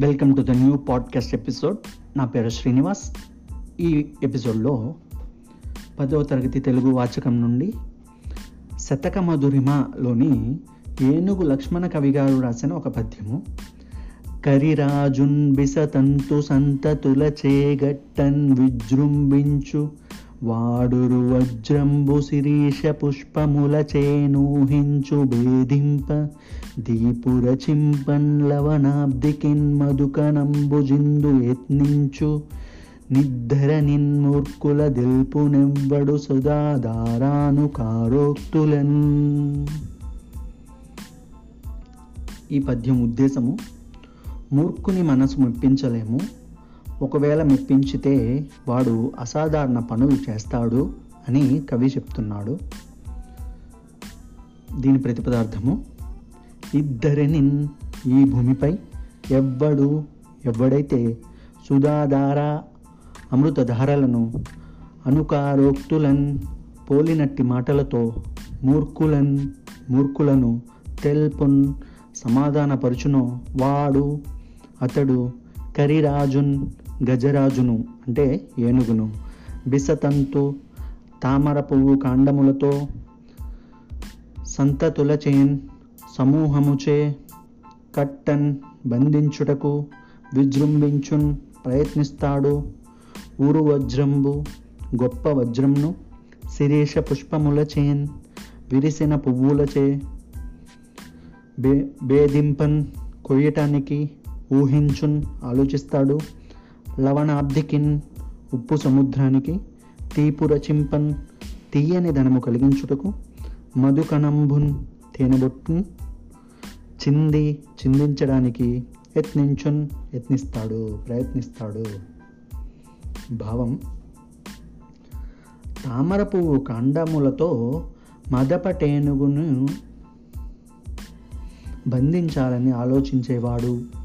Welcome to the new podcast episode నా పేరు శ్రీనివాస్. ఈ ఎపిసోడ్లో పదవ తరగతి తెలుగు వాచకం నుండి శతక మధురిమలోని ఏనుగు లక్ష్మణ కవి గారు రాసిన ఒక పద్యము. కరిరాజున్ బిసతంతు సంతతుల చేగట్టన్ విజృంభించు. వాడురు వజ్రంబు శిరీష పుష్పముల చేనూహించు భేదింప దీపుర చింపన్ లవణాబ్దికిన్ మధుకనంబు జిందు యత్నించు. నిద్దర నిన్మూర్కుల దిల్పునెవ్వడు సుధాధారాను కారోక్తులన్. ఈ పద్యం ఉద్దేశము మూర్ఖుని మనసు మెప్పించలేము ఒకవేళ మెప్పించితే వాడు అసాధారణ పనులు చేస్తాడు అని కవి చెప్తున్నాడు. దీని ప్రతిపదార్థము ఇద్దరిని ఈ భూమిపై ఎవ్వడు ఎవ్వడైతే సుధాధార అమృతధారలను అనుకారోక్తులన్ పోలినట్టి మాటలతో మూర్ఖులన్ మూర్ఖులను తెల్పున్ సమాధానపరుచునో వాడు అతడు కరిరాజున్ గజరాజును అంటే ఏనుగును బిసతంతు తామర పువ్వు కాండములతో సంతతుల చేన్ సమూహముచే కట్టన్ బంధించుటకు విజృంభించున్ ప్రయత్నిస్తాడు. ఊరు వజ్రంబు గొప్ప వజ్రంను శిరీష పుష్పములచేన్ విరిసిన పువ్వులచే బే బేదింపన్ కొయ్యటానికి ఊహించున్ ఆలోచిస్తాడు. లవణాబ్దికిన్ ఉప్పు సముద్రానికి తీపుర చింపన్ తీయని ధనము కలిగించుటకు మధుకణంభున్ తేనెబొట్టున్ చింది చిందించడానికి యత్నించున్ యత్నిస్తాడు ప్రయత్నిస్తాడు. భావం తామర పువ్వు కాండములతో మదపటేనుగును బంధించాలని ఆలోచించేవాడు.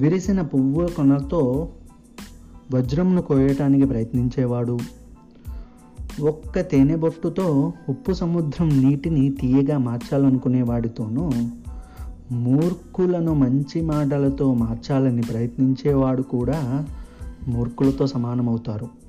విరిసిన పువ్వు కొనలతో వజ్రంను కోయటానికి ప్రయత్నించేవాడు. ఒక్క తేనెబొట్టుతో ఉప్పు సముద్రం నీటిని తీయగా మార్చాలనుకునేవాడితోనూ మూర్ఖులను మంచి మాటలతో మార్చాలని ప్రయత్నించేవాడు కూడా మూర్ఖులతో సమానమవుతారు.